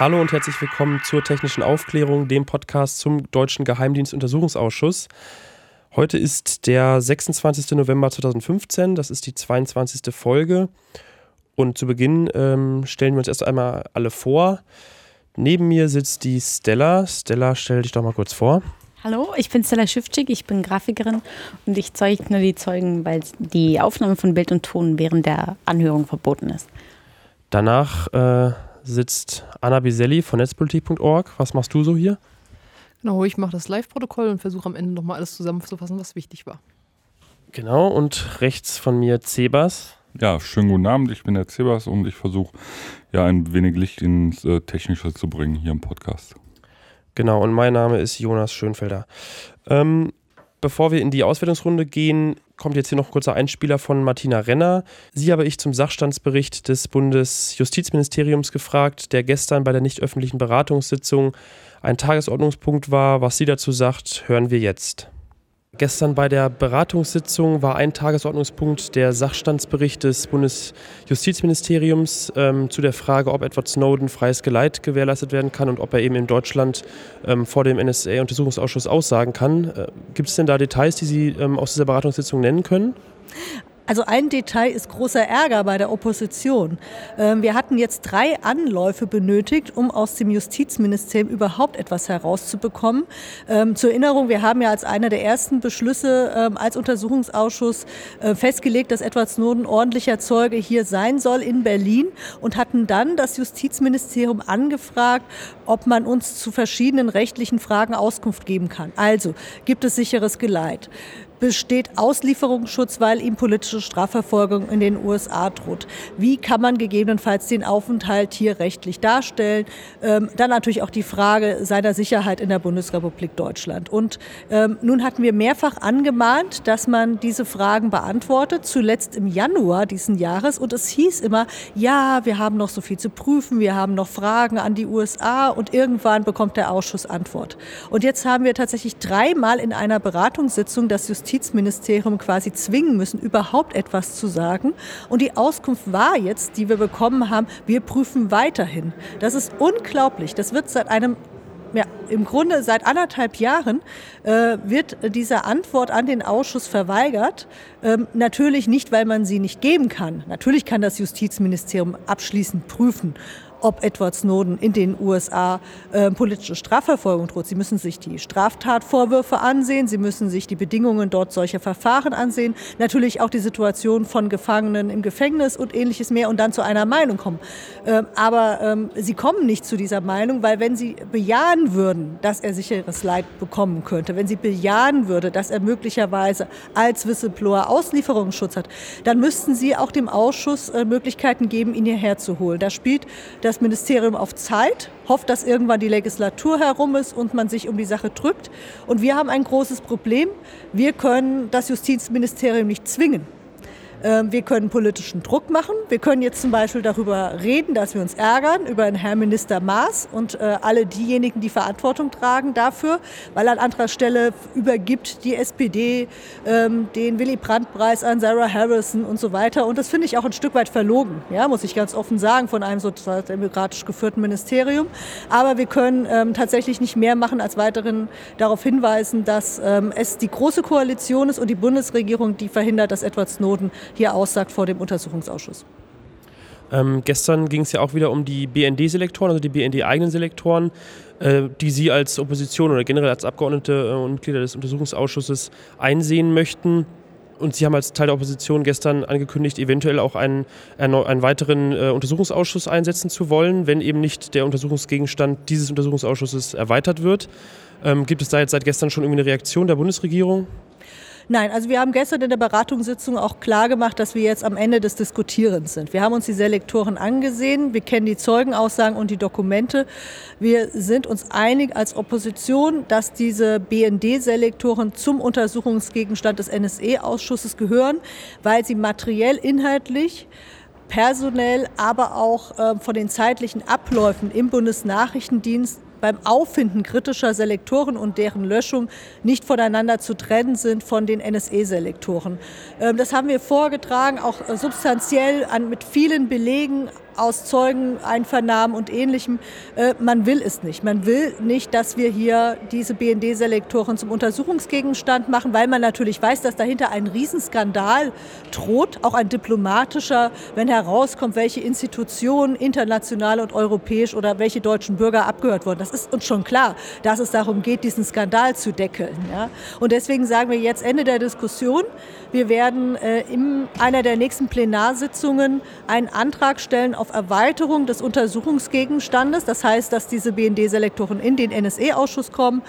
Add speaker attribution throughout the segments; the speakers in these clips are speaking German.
Speaker 1: Hallo und herzlich willkommen zur Technischen Aufklärung, dem Podcast zum Deutschen Geheimdienstuntersuchungsausschuss. Heute ist der 26. November 2015, das ist die 22. Folge. Und zu Beginn ähm, stellen wir uns erst einmal alle vor. Neben mir sitzt die Stella. Stella, stell dich doch mal kurz vor.
Speaker 2: Hallo, ich bin Stella Schiffczyk, ich bin Grafikerin und ich zeichne die Zeugen, weil die Aufnahme von Bild und Ton während der Anhörung verboten ist.
Speaker 1: Danach äh, sitzt Anna Biselli von netzpolitik.org. Was machst du so hier?
Speaker 3: Genau, ich mache das Live-Protokoll und versuche am Ende nochmal alles zusammenzufassen, was wichtig war.
Speaker 1: Genau, und rechts von mir Cebas.
Speaker 4: Ja, schönen guten Abend, ich bin der Cebas und ich versuche ja ein wenig Licht ins äh, Technische zu bringen hier im Podcast.
Speaker 1: Genau, und mein Name ist Jonas Schönfelder. Ähm, bevor wir in die Auswertungsrunde gehen, kommt jetzt hier noch ein kurzer Einspieler von Martina Renner. Sie habe ich zum Sachstandsbericht des Bundesjustizministeriums gefragt, der gestern bei der nicht öffentlichen Beratungssitzung ein Tagesordnungspunkt war. Was sie dazu sagt, hören wir jetzt. Gestern bei der Beratungssitzung war ein Tagesordnungspunkt der Sachstandsbericht des Bundesjustizministeriums ähm, zu der Frage, ob Edward Snowden freies Geleit gewährleistet werden kann und ob er eben in Deutschland ähm, vor dem NSA-Untersuchungsausschuss aussagen kann. Äh, Gibt es denn da Details, die Sie ähm, aus dieser Beratungssitzung nennen können?
Speaker 5: Also ein Detail ist großer Ärger bei der Opposition. Ähm, wir hatten jetzt drei Anläufe benötigt, um aus dem Justizministerium überhaupt etwas herauszubekommen. Ähm, zur Erinnerung, wir haben ja als einer der ersten Beschlüsse ähm, als Untersuchungsausschuss äh, festgelegt, dass Edward Snowden ordentlicher Zeuge hier sein soll in Berlin und hatten dann das Justizministerium angefragt, ob man uns zu verschiedenen rechtlichen Fragen Auskunft geben kann. Also gibt es sicheres Geleit besteht Auslieferungsschutz, weil ihm politische Strafverfolgung in den USA droht. Wie kann man gegebenenfalls den Aufenthalt hier rechtlich darstellen? Ähm, dann natürlich auch die Frage seiner Sicherheit in der Bundesrepublik Deutschland. Und ähm, nun hatten wir mehrfach angemahnt, dass man diese Fragen beantwortet, zuletzt im Januar diesen Jahres. Und es hieß immer, ja, wir haben noch so viel zu prüfen, wir haben noch Fragen an die USA und irgendwann bekommt der Ausschuss Antwort. Und jetzt haben wir tatsächlich dreimal in einer Beratungssitzung das Justiz Justizministerium quasi zwingen müssen, überhaupt etwas zu sagen. Und die Auskunft war jetzt, die wir bekommen haben, wir prüfen weiterhin. Das ist unglaublich. Das wird seit einem ja, im Grunde seit anderthalb Jahren äh, wird diese Antwort an den Ausschuss verweigert. Ähm, natürlich nicht, weil man sie nicht geben kann. Natürlich kann das Justizministerium abschließend prüfen, ob Edward Snowden in den USA äh, politische Strafverfolgung droht. Sie müssen sich die Straftatvorwürfe ansehen, Sie müssen sich die Bedingungen dort solcher Verfahren ansehen, natürlich auch die Situation von Gefangenen im Gefängnis und ähnliches mehr und dann zu einer Meinung kommen. Ähm, aber ähm, Sie kommen nicht zu dieser Meinung, weil wenn Sie bejahen würden, dass er sicheres Leid bekommen könnte, wenn Sie bejahen würde, dass er möglicherweise als Whistleblower Auslieferungsschutz hat, dann müssten Sie auch dem Ausschuss äh, Möglichkeiten geben, ihn hierher zu holen. Da spielt das das Ministerium auf Zeit, hofft, dass irgendwann die Legislatur herum ist und man sich um die Sache drückt. Und wir haben ein großes Problem. Wir können das Justizministerium nicht zwingen. Ähm, wir können politischen Druck machen. Wir können jetzt zum Beispiel darüber reden, dass wir uns ärgern über den Herrn Minister Maas und äh, alle diejenigen, die Verantwortung tragen dafür, weil an anderer Stelle übergibt die SPD ähm, den Willy Brandt-Preis an Sarah Harrison und so weiter. Und das finde ich auch ein Stück weit verlogen, ja, muss ich ganz offen sagen, von einem sozialdemokratisch geführten Ministerium. Aber wir können ähm, tatsächlich nicht mehr machen, als weiterhin darauf hinweisen, dass es die große Koalition ist und die Bundesregierung, die verhindert, dass Edward Snowden hier aussagt vor dem Untersuchungsausschuss.
Speaker 1: Ähm, gestern ging es ja auch wieder um die BND-Selektoren, also die BND-eigenen Selektoren, äh, die Sie als Opposition oder generell als Abgeordnete äh, und Mitglieder des Untersuchungsausschusses einsehen möchten. Und Sie haben als Teil der Opposition gestern angekündigt, eventuell auch einen, einen weiteren äh, Untersuchungsausschuss einsetzen zu wollen, wenn eben nicht der Untersuchungsgegenstand dieses Untersuchungsausschusses erweitert wird. Ähm, gibt es da jetzt seit gestern schon irgendwie eine Reaktion der Bundesregierung?
Speaker 5: Nein, also wir haben gestern in der Beratungssitzung auch klar gemacht, dass wir jetzt am Ende des Diskutierens sind. Wir haben uns die Selektoren angesehen, wir kennen die Zeugenaussagen und die Dokumente. Wir sind uns einig als Opposition, dass diese BND-Selektoren zum Untersuchungsgegenstand des NSE-Ausschusses gehören, weil sie materiell, inhaltlich personell, aber auch äh, von den zeitlichen Abläufen im Bundesnachrichtendienst beim Auffinden kritischer Selektoren und deren Löschung nicht voneinander zu trennen sind von den NSE-Selektoren. Ähm, das haben wir vorgetragen, auch substanziell an, mit vielen Belegen aus Zeugeneinvernahmen und ähnlichem. Äh, man will es nicht. Man will nicht, dass wir hier diese BND-Selektoren zum Untersuchungsgegenstand machen, weil man natürlich weiß, dass dahinter ein Riesenskandal droht, auch ein diplomatischer, wenn herauskommt, welche Institutionen, international und europäisch oder welche deutschen Bürger abgehört wurden. Das ist uns schon klar, dass es darum geht, diesen Skandal zu deckeln. Und deswegen sagen wir jetzt Ende der Diskussion, wir werden äh, in einer der nächsten Plenarsitzungen einen Antrag stellen auf Erweiterung des Untersuchungsgegenstandes. Das heißt, dass diese BND-Selektoren in den NSE-Ausschuss kommen.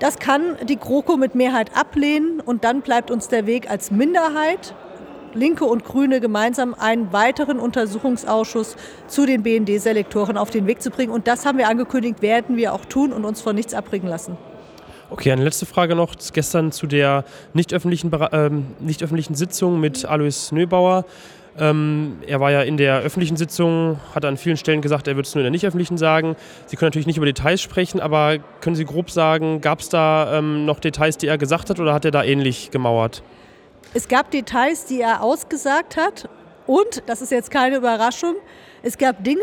Speaker 5: Das kann die GroKo mit Mehrheit ablehnen und dann bleibt uns der Weg als Minderheit, Linke und Grüne gemeinsam einen weiteren Untersuchungsausschuss zu den BND-Selektoren auf den Weg zu bringen. Und das haben wir angekündigt, werden wir auch tun und uns von nichts abbringen lassen.
Speaker 1: Okay, eine letzte Frage noch. Gestern zu der nicht öffentlichen, ähm, nicht öffentlichen Sitzung mit Alois Nöbauer. Ähm, er war ja in der öffentlichen Sitzung, hat an vielen Stellen gesagt, er würde es nur in der nicht öffentlichen sagen. Sie können natürlich nicht über Details sprechen, aber können Sie grob sagen, gab es da ähm, noch Details, die er gesagt hat oder hat er da ähnlich gemauert?
Speaker 5: Es gab Details, die er ausgesagt hat und, das ist jetzt keine Überraschung, es gab Dinge,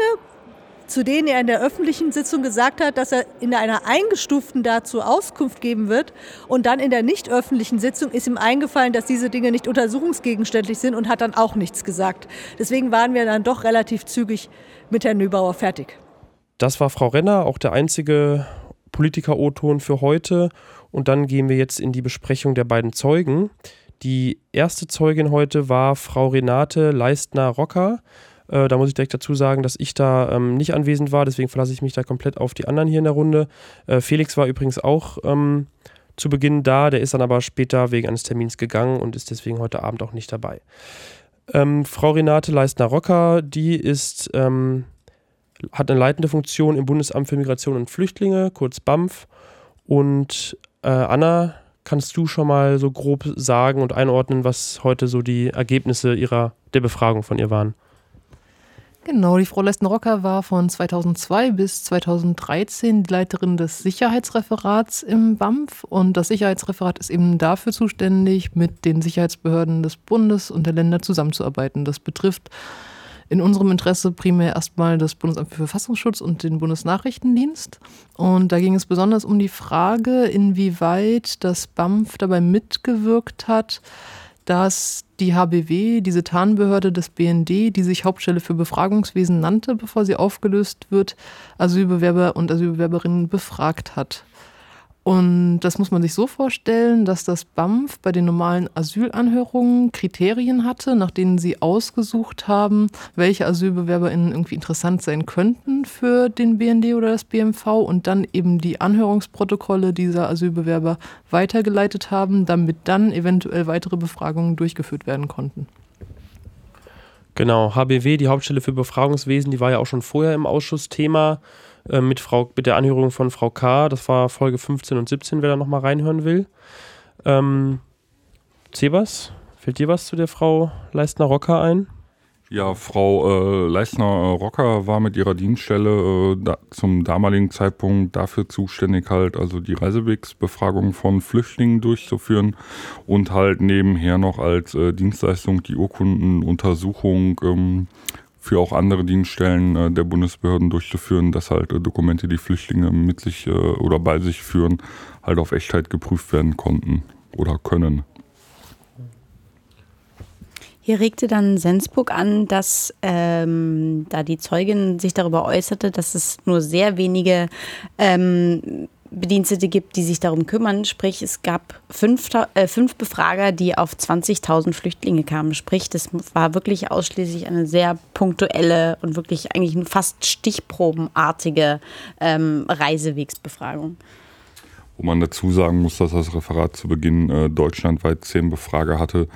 Speaker 5: zu denen er in der öffentlichen Sitzung gesagt hat, dass er in einer eingestuften dazu Auskunft geben wird. Und dann in der nicht öffentlichen Sitzung ist ihm eingefallen, dass diese Dinge nicht untersuchungsgegenständlich sind und hat dann auch nichts gesagt. Deswegen waren wir dann doch relativ zügig mit Herrn Nöbauer fertig.
Speaker 1: Das war Frau Renner, auch der einzige Politiker-O-Ton für heute. Und dann gehen wir jetzt in die Besprechung der beiden Zeugen. Die erste Zeugin heute war Frau Renate Leistner-Rocker. Äh, da muss ich direkt dazu sagen, dass ich da ähm, nicht anwesend war, deswegen verlasse ich mich da komplett auf die anderen hier in der Runde. Äh, Felix war übrigens auch ähm, zu Beginn da, der ist dann aber später wegen eines Termins gegangen und ist deswegen heute Abend auch nicht dabei. Ähm, Frau Renate Leistner-Rocker, die ist, ähm, hat eine leitende Funktion im Bundesamt für Migration und Flüchtlinge, kurz BAMF. Und äh, Anna, kannst du schon mal so grob sagen und einordnen, was heute so die Ergebnisse ihrer, der Befragung von ihr waren?
Speaker 3: Genau, die Frau Lesten-Rocker war von 2002 bis 2013 die Leiterin des Sicherheitsreferats im BAMF und das Sicherheitsreferat ist eben dafür zuständig, mit den Sicherheitsbehörden des Bundes und der Länder zusammenzuarbeiten. Das betrifft in unserem Interesse primär erstmal das Bundesamt für Verfassungsschutz und den Bundesnachrichtendienst. Und da ging es besonders um die Frage, inwieweit das BAMF dabei mitgewirkt hat, dass die HBW, diese Tarnbehörde des BND, die sich Hauptstelle für Befragungswesen nannte, bevor sie aufgelöst wird, Asylbewerber und Asylbewerberinnen befragt hat. Und das muss man sich so vorstellen, dass das BAMF bei den normalen Asylanhörungen Kriterien hatte, nach denen sie ausgesucht haben, welche AsylbewerberInnen irgendwie interessant sein könnten für den BND oder das BMV und dann eben die Anhörungsprotokolle dieser Asylbewerber weitergeleitet haben, damit dann eventuell weitere Befragungen durchgeführt werden konnten.
Speaker 1: Genau, HBW, die Hauptstelle für Befragungswesen, die war ja auch schon vorher im Ausschuss Thema. Äh, mit, Frau, mit der Anhörung von Frau K. Das war Folge 15 und 17, wer da nochmal reinhören will. Ähm, Sebas, fällt dir was zu der Frau Leistner-Rocker ein?
Speaker 4: Ja, Frau äh, Leistner-Rocker war mit ihrer Dienststelle äh, da, zum damaligen Zeitpunkt dafür zuständig, halt also die Reisewegsbefragung von Flüchtlingen durchzuführen und halt nebenher noch als äh, Dienstleistung die Urkundenuntersuchung ähm, für auch andere Dienststellen äh, der Bundesbehörden durchzuführen, dass halt äh, Dokumente, die Flüchtlinge mit sich äh, oder bei sich führen, halt auf Echtheit geprüft werden konnten oder können.
Speaker 2: Hier regte dann Sensburg an, dass ähm, da die Zeugin sich darüber äußerte, dass es nur sehr wenige ähm, Bedienstete gibt, die sich darum kümmern. Sprich, es gab fünf, äh, fünf Befrager, die auf 20.000 Flüchtlinge kamen. Sprich, das war wirklich ausschließlich eine sehr punktuelle und wirklich eigentlich fast stichprobenartige ähm, Reisewegsbefragung.
Speaker 4: Wo man dazu sagen muss, dass das Referat zu Beginn äh, deutschlandweit zehn Befrager hatte,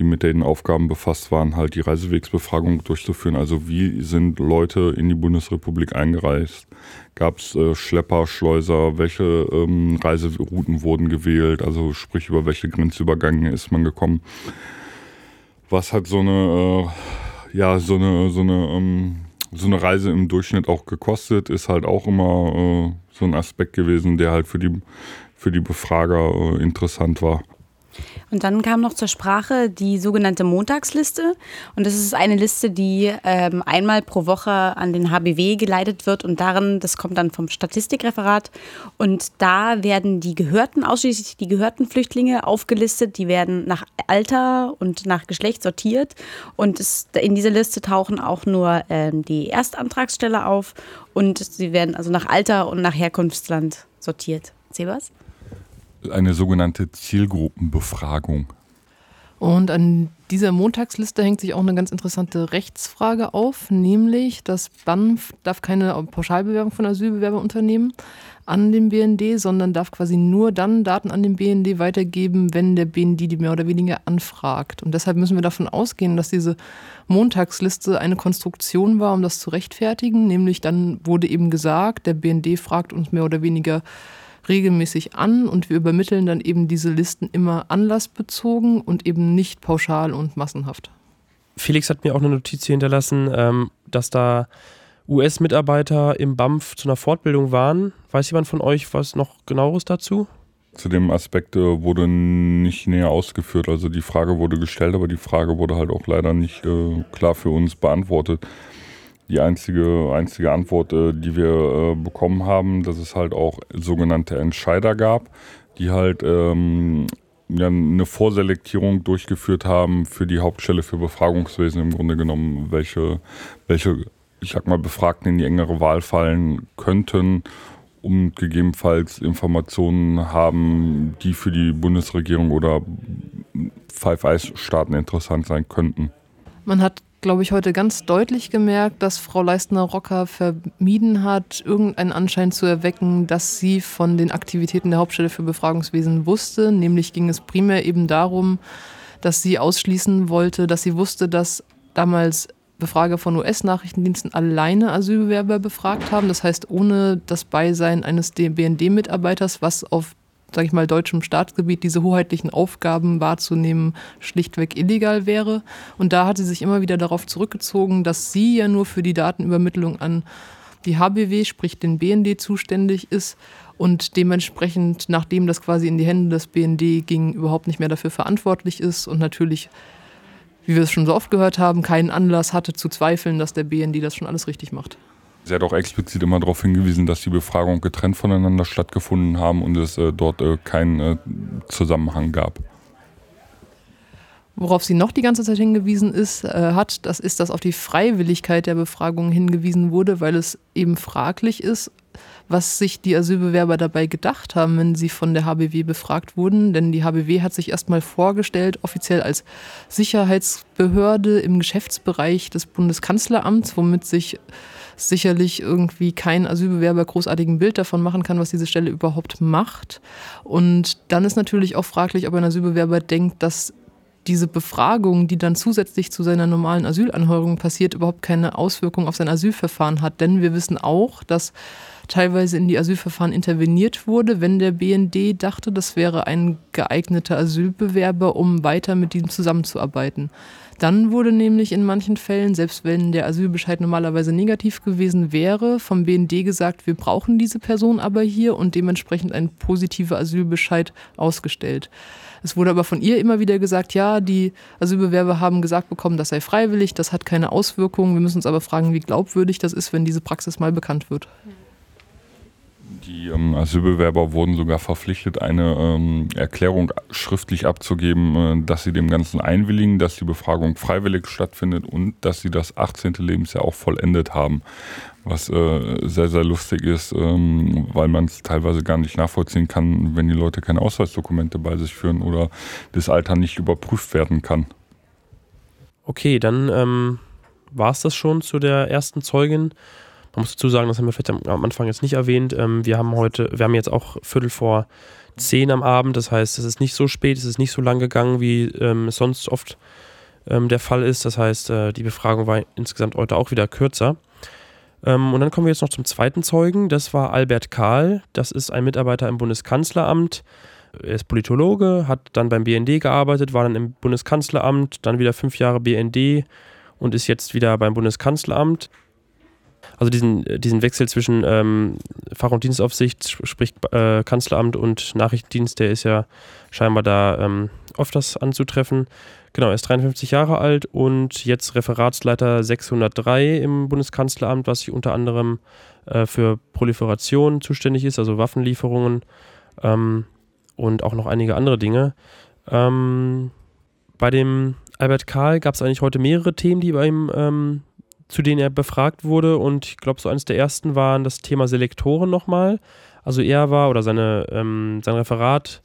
Speaker 4: die mit den Aufgaben befasst waren, halt die Reisewegsbefragung durchzuführen. Also wie sind Leute in die Bundesrepublik eingereist? Gab es äh, Schlepper, Schleuser? Welche ähm, Reiserouten wurden gewählt? Also sprich, über welche Grenzübergänge ist man gekommen? Was hat so eine, äh, ja, so eine, so eine, ähm, so eine Reise im Durchschnitt auch gekostet? Ist halt auch immer äh, so ein Aspekt gewesen, der halt für die, für die Befrager äh, interessant war.
Speaker 2: Und dann kam noch zur Sprache die sogenannte Montagsliste. Und das ist eine Liste, die ähm, einmal pro Woche an den HBW geleitet wird. Und darin, das kommt dann vom Statistikreferat. Und da werden die gehörten, ausschließlich die gehörten Flüchtlinge aufgelistet. Die werden nach Alter und nach Geschlecht sortiert. Und es, in dieser Liste tauchen auch nur ähm, die Erstantragssteller auf. Und sie werden also nach Alter und nach Herkunftsland sortiert. Sebas?
Speaker 4: Eine sogenannte Zielgruppenbefragung.
Speaker 3: Und an dieser Montagsliste hängt sich auch eine ganz interessante Rechtsfrage auf, nämlich das BANF darf keine Pauschalbewerbung von Asylbewerbern unternehmen an den BND, sondern darf quasi nur dann Daten an den BND weitergeben, wenn der BND die mehr oder weniger anfragt. Und deshalb müssen wir davon ausgehen, dass diese Montagsliste eine Konstruktion war, um das zu rechtfertigen. Nämlich dann wurde eben gesagt, der BND fragt uns mehr oder weniger regelmäßig an und wir übermitteln dann eben diese Listen immer anlassbezogen und eben nicht pauschal und massenhaft.
Speaker 1: Felix hat mir auch eine Notiz hier hinterlassen, ähm, dass da US-Mitarbeiter im BAMF zu einer Fortbildung waren. Weiß jemand von euch was noch genaueres dazu?
Speaker 4: Zu dem Aspekt äh, wurde nicht näher ausgeführt. Also die Frage wurde gestellt, aber die Frage wurde halt auch leider nicht äh, klar für uns beantwortet die einzige, einzige Antwort, äh, die wir äh, bekommen haben, dass es halt auch sogenannte Entscheider gab, die halt ähm, ja, eine Vorselektierung durchgeführt haben für die Hauptstelle für Befragungswesen im Grunde genommen, welche, welche, ich sag mal, Befragten in die engere Wahl fallen könnten um gegebenenfalls Informationen haben, die für die Bundesregierung oder Five Eyes Staaten interessant sein könnten.
Speaker 3: Man hat glaube ich, heute ganz deutlich gemerkt, dass Frau Leistner-Rocker vermieden hat, irgendeinen Anschein zu erwecken, dass sie von den Aktivitäten der Hauptstelle für Befragungswesen wusste. Nämlich ging es primär eben darum, dass sie ausschließen wollte, dass sie wusste, dass damals Befrager von US-Nachrichtendiensten alleine Asylbewerber befragt haben. Das heißt, ohne das Beisein eines BND-Mitarbeiters, was auf sage ich mal, deutschem Staatsgebiet diese hoheitlichen Aufgaben wahrzunehmen, schlichtweg illegal wäre. Und da hat sie sich immer wieder darauf zurückgezogen, dass sie ja nur für die Datenübermittlung an die HBW, sprich den BND, zuständig ist und dementsprechend, nachdem das quasi in die Hände des BND ging, überhaupt nicht mehr dafür verantwortlich ist und natürlich, wie wir es schon so oft gehört haben, keinen Anlass hatte zu zweifeln, dass der BND das schon alles richtig macht.
Speaker 4: Sie hat auch explizit immer darauf hingewiesen, dass die Befragungen getrennt voneinander stattgefunden haben und es äh, dort äh, keinen äh, Zusammenhang gab.
Speaker 3: Worauf sie noch die ganze Zeit hingewiesen ist, äh, hat, das ist, dass auf die Freiwilligkeit der Befragung hingewiesen wurde, weil es eben fraglich ist, was sich die Asylbewerber dabei gedacht haben, wenn sie von der HBW befragt wurden. Denn die HBW hat sich erstmal vorgestellt, offiziell als Sicherheitsbehörde im Geschäftsbereich des Bundeskanzleramts, womit sich sicherlich irgendwie kein Asylbewerber großartigen Bild davon machen kann, was diese Stelle überhaupt macht. Und dann ist natürlich auch fraglich, ob ein Asylbewerber denkt, dass diese Befragung, die dann zusätzlich zu seiner normalen Asylanhörung passiert, überhaupt keine Auswirkung auf sein Asylverfahren hat. Denn wir wissen auch, dass teilweise in die Asylverfahren interveniert wurde, wenn der BND dachte, das wäre ein geeigneter Asylbewerber, um weiter mit ihm zusammenzuarbeiten. Dann wurde nämlich in manchen Fällen, selbst wenn der Asylbescheid normalerweise negativ gewesen wäre, vom BND gesagt, wir brauchen diese Person aber hier und dementsprechend ein positiver Asylbescheid ausgestellt. Es wurde aber von ihr immer wieder gesagt, ja, die Asylbewerber haben gesagt bekommen, das sei freiwillig, das hat keine Auswirkungen. Wir müssen uns aber fragen, wie glaubwürdig das ist, wenn diese Praxis mal bekannt wird.
Speaker 4: Die ähm, Asylbewerber wurden sogar verpflichtet, eine ähm, Erklärung schriftlich abzugeben, äh, dass sie dem Ganzen einwilligen, dass die Befragung freiwillig stattfindet und dass sie das 18. Lebensjahr auch vollendet haben. Was äh, sehr, sehr lustig ist, ähm, weil man es teilweise gar nicht nachvollziehen kann, wenn die Leute keine Ausweisdokumente bei sich führen oder das Alter nicht überprüft werden kann.
Speaker 1: Okay, dann ähm, war es das schon zu der ersten Zeugin. Man muss dazu sagen, das haben wir vielleicht am Anfang jetzt nicht erwähnt. Ähm, wir haben heute, wir haben jetzt auch Viertel vor zehn am Abend. Das heißt, es ist nicht so spät, es ist nicht so lang gegangen, wie ähm, es sonst oft ähm, der Fall ist. Das heißt, äh, die Befragung war insgesamt heute auch wieder kürzer. Und dann kommen wir jetzt noch zum zweiten Zeugen. Das war Albert Kahl. Das ist ein Mitarbeiter im Bundeskanzleramt. Er ist Politologe, hat dann beim BND gearbeitet, war dann im Bundeskanzleramt, dann wieder fünf Jahre BND und ist jetzt wieder beim Bundeskanzleramt also diesen, diesen Wechsel zwischen ähm, Fach- und Dienstaufsicht, sprich äh, Kanzleramt und Nachrichtendienst, der ist ja scheinbar da ähm, öfters anzutreffen. Genau, er ist 53 Jahre alt und jetzt Referatsleiter 603 im Bundeskanzleramt, was sich unter anderem äh, für Proliferation zuständig ist, also Waffenlieferungen ähm, und auch noch einige andere Dinge. Ähm, bei dem Albert Karl gab es eigentlich heute mehrere Themen, die bei ihm, ähm, zu denen er befragt wurde. Und ich glaube, so eines der ersten waren das Thema Selektoren nochmal. Also er war oder seine, ähm, sein Referat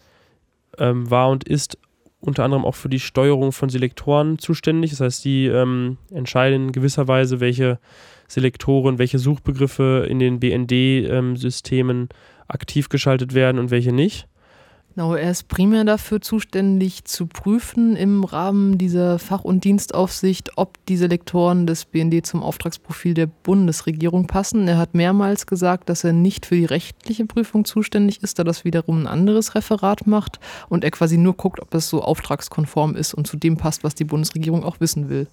Speaker 1: ähm, war und ist unter anderem auch für die Steuerung von Selektoren zuständig. Das heißt, die ähm, entscheiden in gewisser Weise, welche Selektoren, welche Suchbegriffe in den BND-Systemen ähm, aktiv geschaltet werden und welche nicht.
Speaker 3: Genau, er ist primär dafür zuständig zu prüfen im Rahmen dieser Fach- und Dienstaufsicht, ob die Selektoren des BND zum Auftragsprofil der Bundesregierung passen. Er hat mehrmals gesagt, dass er nicht für die rechtliche Prüfung zuständig ist, da das wiederum ein anderes Referat macht und er quasi nur guckt, ob es so auftragskonform ist und zu dem passt, was die Bundesregierung auch wissen will.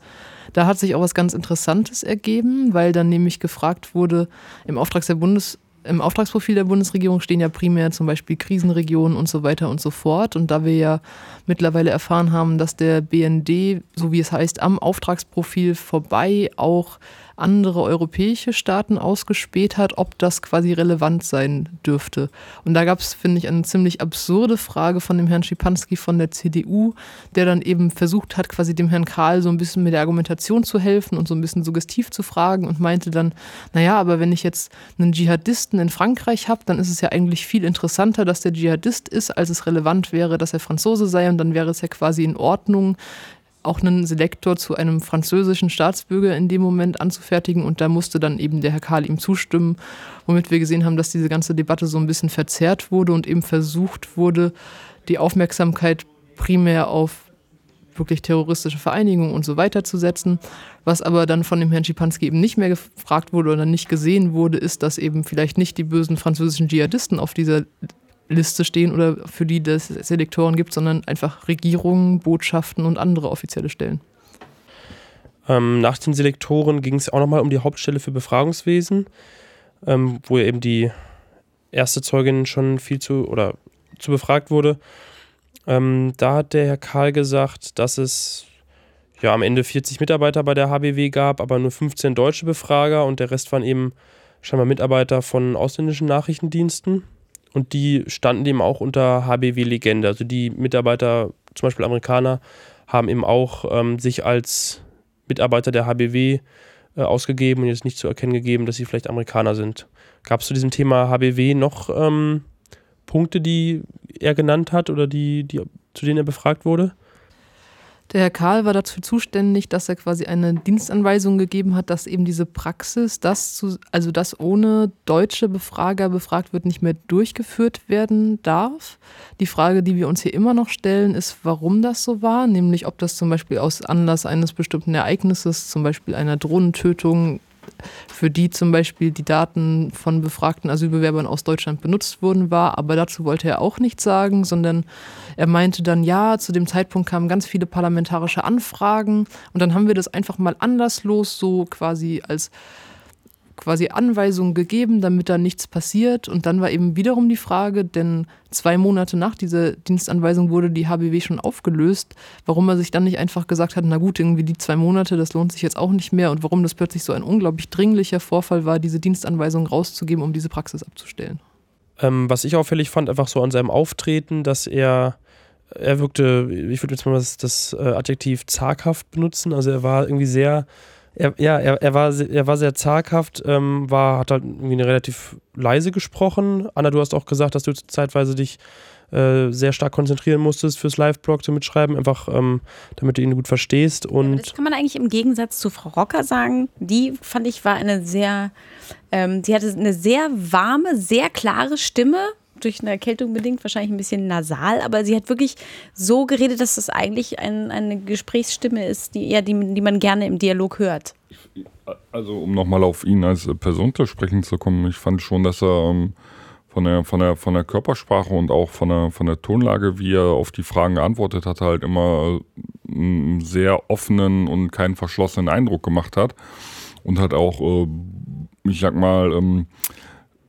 Speaker 3: Da hat sich auch was ganz Interessantes ergeben, weil dann nämlich gefragt wurde, im Auftrag der Bundesregierung, im Auftragsprofil der Bundesregierung stehen ja primär zum Beispiel Krisenregionen und so weiter und so fort. Und da wir ja mittlerweile erfahren haben, dass der BND, so wie es heißt, am Auftragsprofil vorbei auch andere europäische Staaten ausgespäht hat, ob das quasi relevant sein dürfte. Und da gab es, finde ich, eine ziemlich absurde Frage von dem Herrn Schipanski von der CDU, der dann eben versucht hat, quasi dem Herrn Karl so ein bisschen mit der Argumentation zu helfen und so ein bisschen suggestiv zu fragen und meinte dann, naja, aber wenn ich jetzt einen Dschihadisten in Frankreich habe, dann ist es ja eigentlich viel interessanter, dass der Dschihadist ist, als es relevant wäre, dass er Franzose sei und dann wäre es ja quasi in Ordnung, auch einen Selektor zu einem französischen Staatsbürger in dem Moment anzufertigen und da musste dann eben der Herr Karl ihm zustimmen, womit wir gesehen haben, dass diese ganze Debatte so ein bisschen verzerrt wurde und eben versucht wurde, die Aufmerksamkeit primär auf wirklich terroristische Vereinigungen und so weiter zu setzen. Was aber dann von dem Herrn Schipanski eben nicht mehr gefragt wurde oder nicht gesehen wurde, ist, dass eben vielleicht nicht die bösen französischen Dschihadisten auf dieser Liste stehen oder für die es Selektoren gibt, sondern einfach Regierungen, Botschaften und andere offizielle Stellen.
Speaker 1: Ähm, nach den Selektoren ging es auch nochmal um die Hauptstelle für Befragungswesen, ähm, wo eben die erste Zeugin schon viel zu oder zu befragt wurde. Ähm, da hat der Herr Karl gesagt, dass es ja am Ende 40 Mitarbeiter bei der HBW gab, aber nur 15 deutsche Befrager und der Rest waren eben scheinbar Mitarbeiter von ausländischen Nachrichtendiensten und die standen eben auch unter HBW-Legende. Also die Mitarbeiter, zum Beispiel Amerikaner, haben eben auch ähm, sich als Mitarbeiter der HBW äh, ausgegeben und jetzt nicht zu erkennen gegeben, dass sie vielleicht Amerikaner sind. Gab es zu diesem Thema HBW noch ähm, Punkte, die er genannt hat oder die, die, zu denen er befragt wurde?
Speaker 3: Der Herr Karl war dafür zuständig, dass er quasi eine Dienstanweisung gegeben hat, dass eben diese Praxis, dass zu, also dass ohne deutsche Befrager befragt wird, nicht mehr durchgeführt werden darf. Die Frage, die wir uns hier immer noch stellen, ist, warum das so war, nämlich ob das zum Beispiel aus Anlass eines bestimmten Ereignisses, zum Beispiel einer Drohnentötung, für die zum Beispiel die Daten von befragten Asylbewerbern aus Deutschland benutzt wurden, war. Aber dazu wollte er auch nichts sagen, sondern er meinte dann, ja, zu dem Zeitpunkt kamen ganz viele parlamentarische Anfragen und dann haben wir das einfach mal anderslos so quasi als quasi Anweisungen gegeben, damit da nichts passiert. Und dann war eben wiederum die Frage, denn zwei Monate nach dieser Dienstanweisung wurde die HBW schon aufgelöst, warum er sich dann nicht einfach gesagt hat, na gut, irgendwie die zwei Monate, das lohnt sich jetzt auch nicht mehr und warum das plötzlich so ein unglaublich dringlicher Vorfall war, diese Dienstanweisung rauszugeben, um diese Praxis abzustellen.
Speaker 1: Ähm, was ich auffällig fand, einfach so an seinem Auftreten, dass er er wirkte, ich würde jetzt mal das, das äh, Adjektiv zaghaft benutzen. Also er war irgendwie sehr er, ja, er, er, war, er war sehr zaghaft, ähm, war, hat halt irgendwie relativ leise gesprochen. Anna, du hast auch gesagt, dass du zeitweise dich äh, sehr stark konzentrieren musstest fürs Live-Blog zu mitschreiben, einfach ähm, damit du ihn gut verstehst. Und
Speaker 2: ja, das kann man eigentlich im Gegensatz zu Frau Rocker sagen. Die fand ich war eine sehr, ähm, sie hatte eine sehr warme, sehr klare Stimme durch eine Erkältung bedingt, wahrscheinlich ein bisschen nasal, aber sie hat wirklich so geredet, dass das eigentlich ein, eine Gesprächsstimme ist, die, ja, die, die man gerne im Dialog hört.
Speaker 4: Also um nochmal auf ihn als Person zu sprechen zu kommen, ich fand schon, dass er ähm, von, der, von, der, von der Körpersprache und auch von der, von der Tonlage, wie er auf die Fragen geantwortet hat, halt immer äh, einen sehr offenen und keinen verschlossenen Eindruck gemacht hat. Und hat auch, äh, ich sag mal, ähm,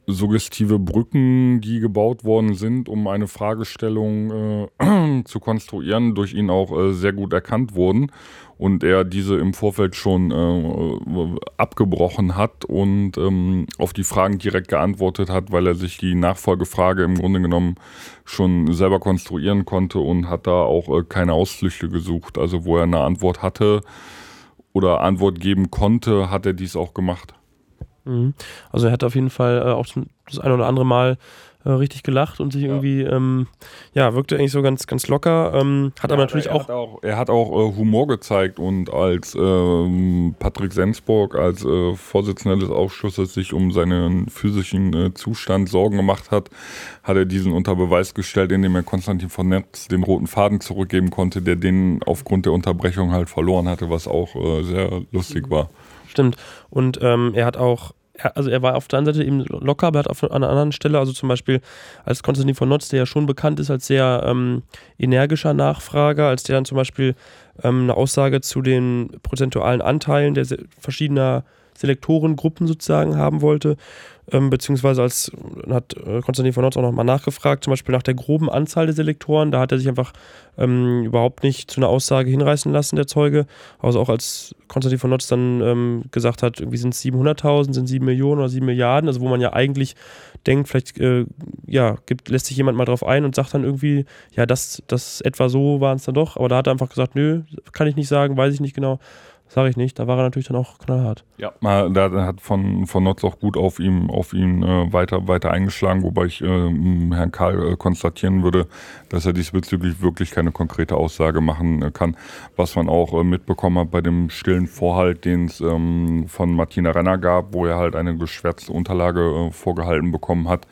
Speaker 4: suggestive Brücken, die gebaut worden sind, um eine Fragestellung äh, zu konstruieren, durch ihn auch äh, sehr gut erkannt wurden und er diese im Vorfeld schon äh, abgebrochen hat und ähm, auf die Fragen direkt geantwortet hat, weil er sich die Nachfolgefrage im Grunde genommen schon selber konstruieren konnte und hat da auch äh, keine Ausflüchte gesucht. Also wo er eine Antwort hatte oder Antwort geben konnte, hat er dies auch gemacht.
Speaker 1: Mhm. Also er hat auf jeden Fall äh, auch das ein oder andere Mal äh, richtig gelacht und sich irgendwie, ähm, ja, wirkte eigentlich so ganz, ganz locker. Ähm, hat ja, aber natürlich
Speaker 4: er
Speaker 1: auch,
Speaker 4: hat auch. Er hat auch äh, Humor gezeigt und als ähm, Patrick Sensburg, als äh, Vorsitzender des Ausschusses, sich um seinen physischen äh, Zustand Sorgen gemacht hat, hat er diesen unter Beweis gestellt, indem er Konstantin von Netz den roten Faden zurückgeben konnte, der den aufgrund der Unterbrechung halt verloren hatte, was auch äh, sehr lustig war.
Speaker 1: Stimmt. Und ähm, er hat auch also er war auf der einen Seite eben locker, aber er hat auf einer anderen Stelle, also zum Beispiel als Konstantin von Notz, der ja schon bekannt ist als sehr ähm, energischer Nachfrager, als der dann zum Beispiel ähm, eine Aussage zu den prozentualen Anteilen der verschiedener Selektorengruppen sozusagen haben wollte, ähm, beziehungsweise als hat äh, Konstantin von Notz auch nochmal nachgefragt, zum Beispiel nach der groben Anzahl der Selektoren, da hat er sich einfach ähm, überhaupt nicht zu einer Aussage hinreißen lassen, der Zeuge. Also auch als Konstantin von Notz dann ähm, gesagt hat, irgendwie sind es 700.000, sind 7 Millionen oder 7 Milliarden, also wo man ja eigentlich denkt, vielleicht äh, ja, gibt, lässt sich jemand mal drauf ein und sagt dann irgendwie, ja, das, das etwa so waren es dann doch, aber da hat er einfach gesagt, nö, kann ich nicht sagen, weiß ich nicht genau. Sage ich nicht, da war er natürlich dann auch knallhart.
Speaker 4: Ja, da hat von, von auch gut auf ihm, auf ihn äh, weiter, weiter eingeschlagen, wobei ich äh, Herrn Karl äh, konstatieren würde, dass er diesbezüglich wirklich keine konkrete Aussage machen äh, kann. Was man auch äh, mitbekommen hat bei dem stillen Vorhalt, den es ähm, von Martina Renner gab, wo er halt eine geschwärzte Unterlage äh, vorgehalten bekommen hat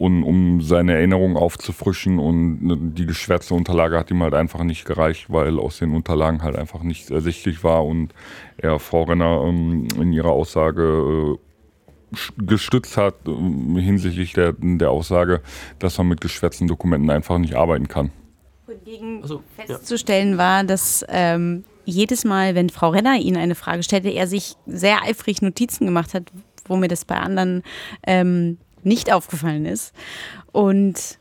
Speaker 4: und um seine Erinnerungen aufzufrischen und ne, die geschwärzte Unterlage hat ihm halt einfach nicht gereicht, weil aus den Unterlagen halt einfach nichts ersichtlich war und er Frau Renner ähm, in ihrer Aussage äh, gestützt hat äh, hinsichtlich der, der Aussage, dass man mit geschwärzten Dokumenten einfach nicht arbeiten kann.
Speaker 2: Hingegen also, festzustellen ja. war, dass ähm, jedes Mal, wenn Frau Renner ihn eine Frage stellte, er sich sehr eifrig Notizen gemacht hat, wo mir das bei anderen ähm, nicht aufgefallen ist. Und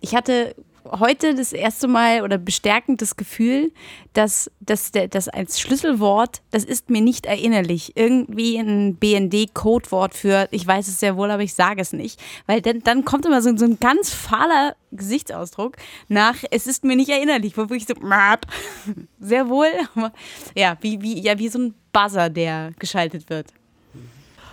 Speaker 2: ich hatte heute das erste Mal oder bestärkend das Gefühl, dass das dass als Schlüsselwort, das ist mir nicht erinnerlich. Irgendwie ein BND-Codewort für, ich weiß es sehr wohl, aber ich sage es nicht. Weil dann, dann kommt immer so, so ein ganz fahler Gesichtsausdruck nach, es ist mir nicht erinnerlich, wo ich so, sehr wohl, ja, wie, wie, ja, wie so ein Buzzer, der geschaltet wird.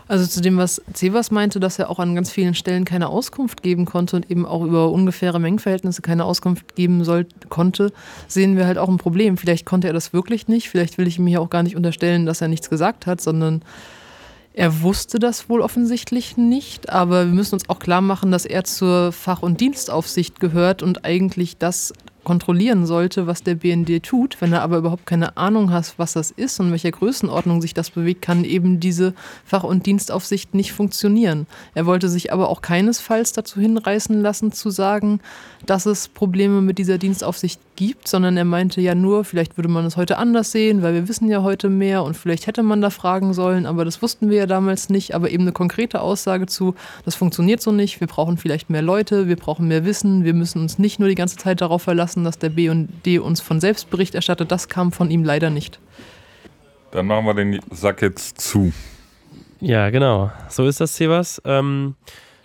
Speaker 3: Also zu dem, was Cevas meinte, dass er auch an ganz vielen Stellen keine Auskunft geben konnte und eben auch über ungefähre Mengenverhältnisse keine Auskunft geben soll, konnte, sehen wir halt auch ein Problem. Vielleicht konnte er das wirklich nicht. Vielleicht will ich ihm hier auch gar nicht unterstellen, dass er nichts gesagt hat, sondern er wusste das wohl offensichtlich nicht. Aber wir müssen uns auch klar machen, dass er zur Fach- und Dienstaufsicht gehört und eigentlich das kontrollieren sollte, was der BND tut. Wenn er aber überhaupt keine Ahnung hat, was das ist und in welcher Größenordnung sich das bewegt, kann eben diese Fach- und Dienstaufsicht nicht funktionieren. Er wollte sich aber auch keinesfalls dazu hinreißen lassen, zu sagen, dass es Probleme mit dieser Dienstaufsicht gibt, sondern er meinte ja nur, vielleicht würde man es heute anders sehen, weil wir wissen ja heute mehr und vielleicht hätte man da fragen sollen, aber das wussten wir ja damals nicht. Aber eben eine konkrete Aussage zu, das funktioniert so nicht, wir brauchen vielleicht mehr Leute, wir brauchen mehr Wissen, wir müssen uns nicht nur die ganze Zeit darauf verlassen, lassen, dass der BD uns von selbst Bericht erstattet. Das kam von ihm leider nicht.
Speaker 4: Dann machen wir den Sack jetzt zu.
Speaker 1: Ja, genau. So ist das, Sebas. Ähm,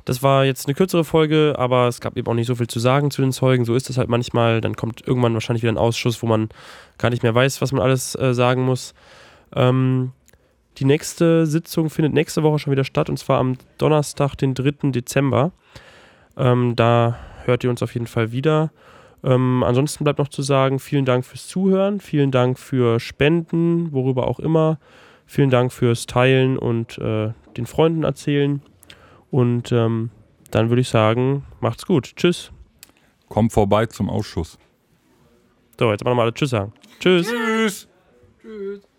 Speaker 1: das war jetzt eine kürzere Folge, aber es gab eben auch nicht so viel zu sagen zu den Zeugen. So ist das halt manchmal. Dann kommt irgendwann wahrscheinlich wieder ein Ausschuss, wo man gar nicht mehr weiß, was man alles äh, sagen muss. Ähm, die nächste Sitzung findet nächste Woche schon wieder statt und zwar am Donnerstag, den 3. Dezember. Ähm, da hört ihr uns auf jeden Fall wieder. Ähm, ansonsten bleibt noch zu sagen, vielen Dank fürs Zuhören, vielen Dank für Spenden, worüber auch immer. Vielen Dank fürs Teilen und äh, den Freunden erzählen. Und ähm, dann würde ich sagen, macht's gut. Tschüss.
Speaker 4: Kommt vorbei zum Ausschuss.
Speaker 1: So, jetzt machen wir mal alle Tschüss sagen. Tschüss.
Speaker 4: Tschüss. Tschüss.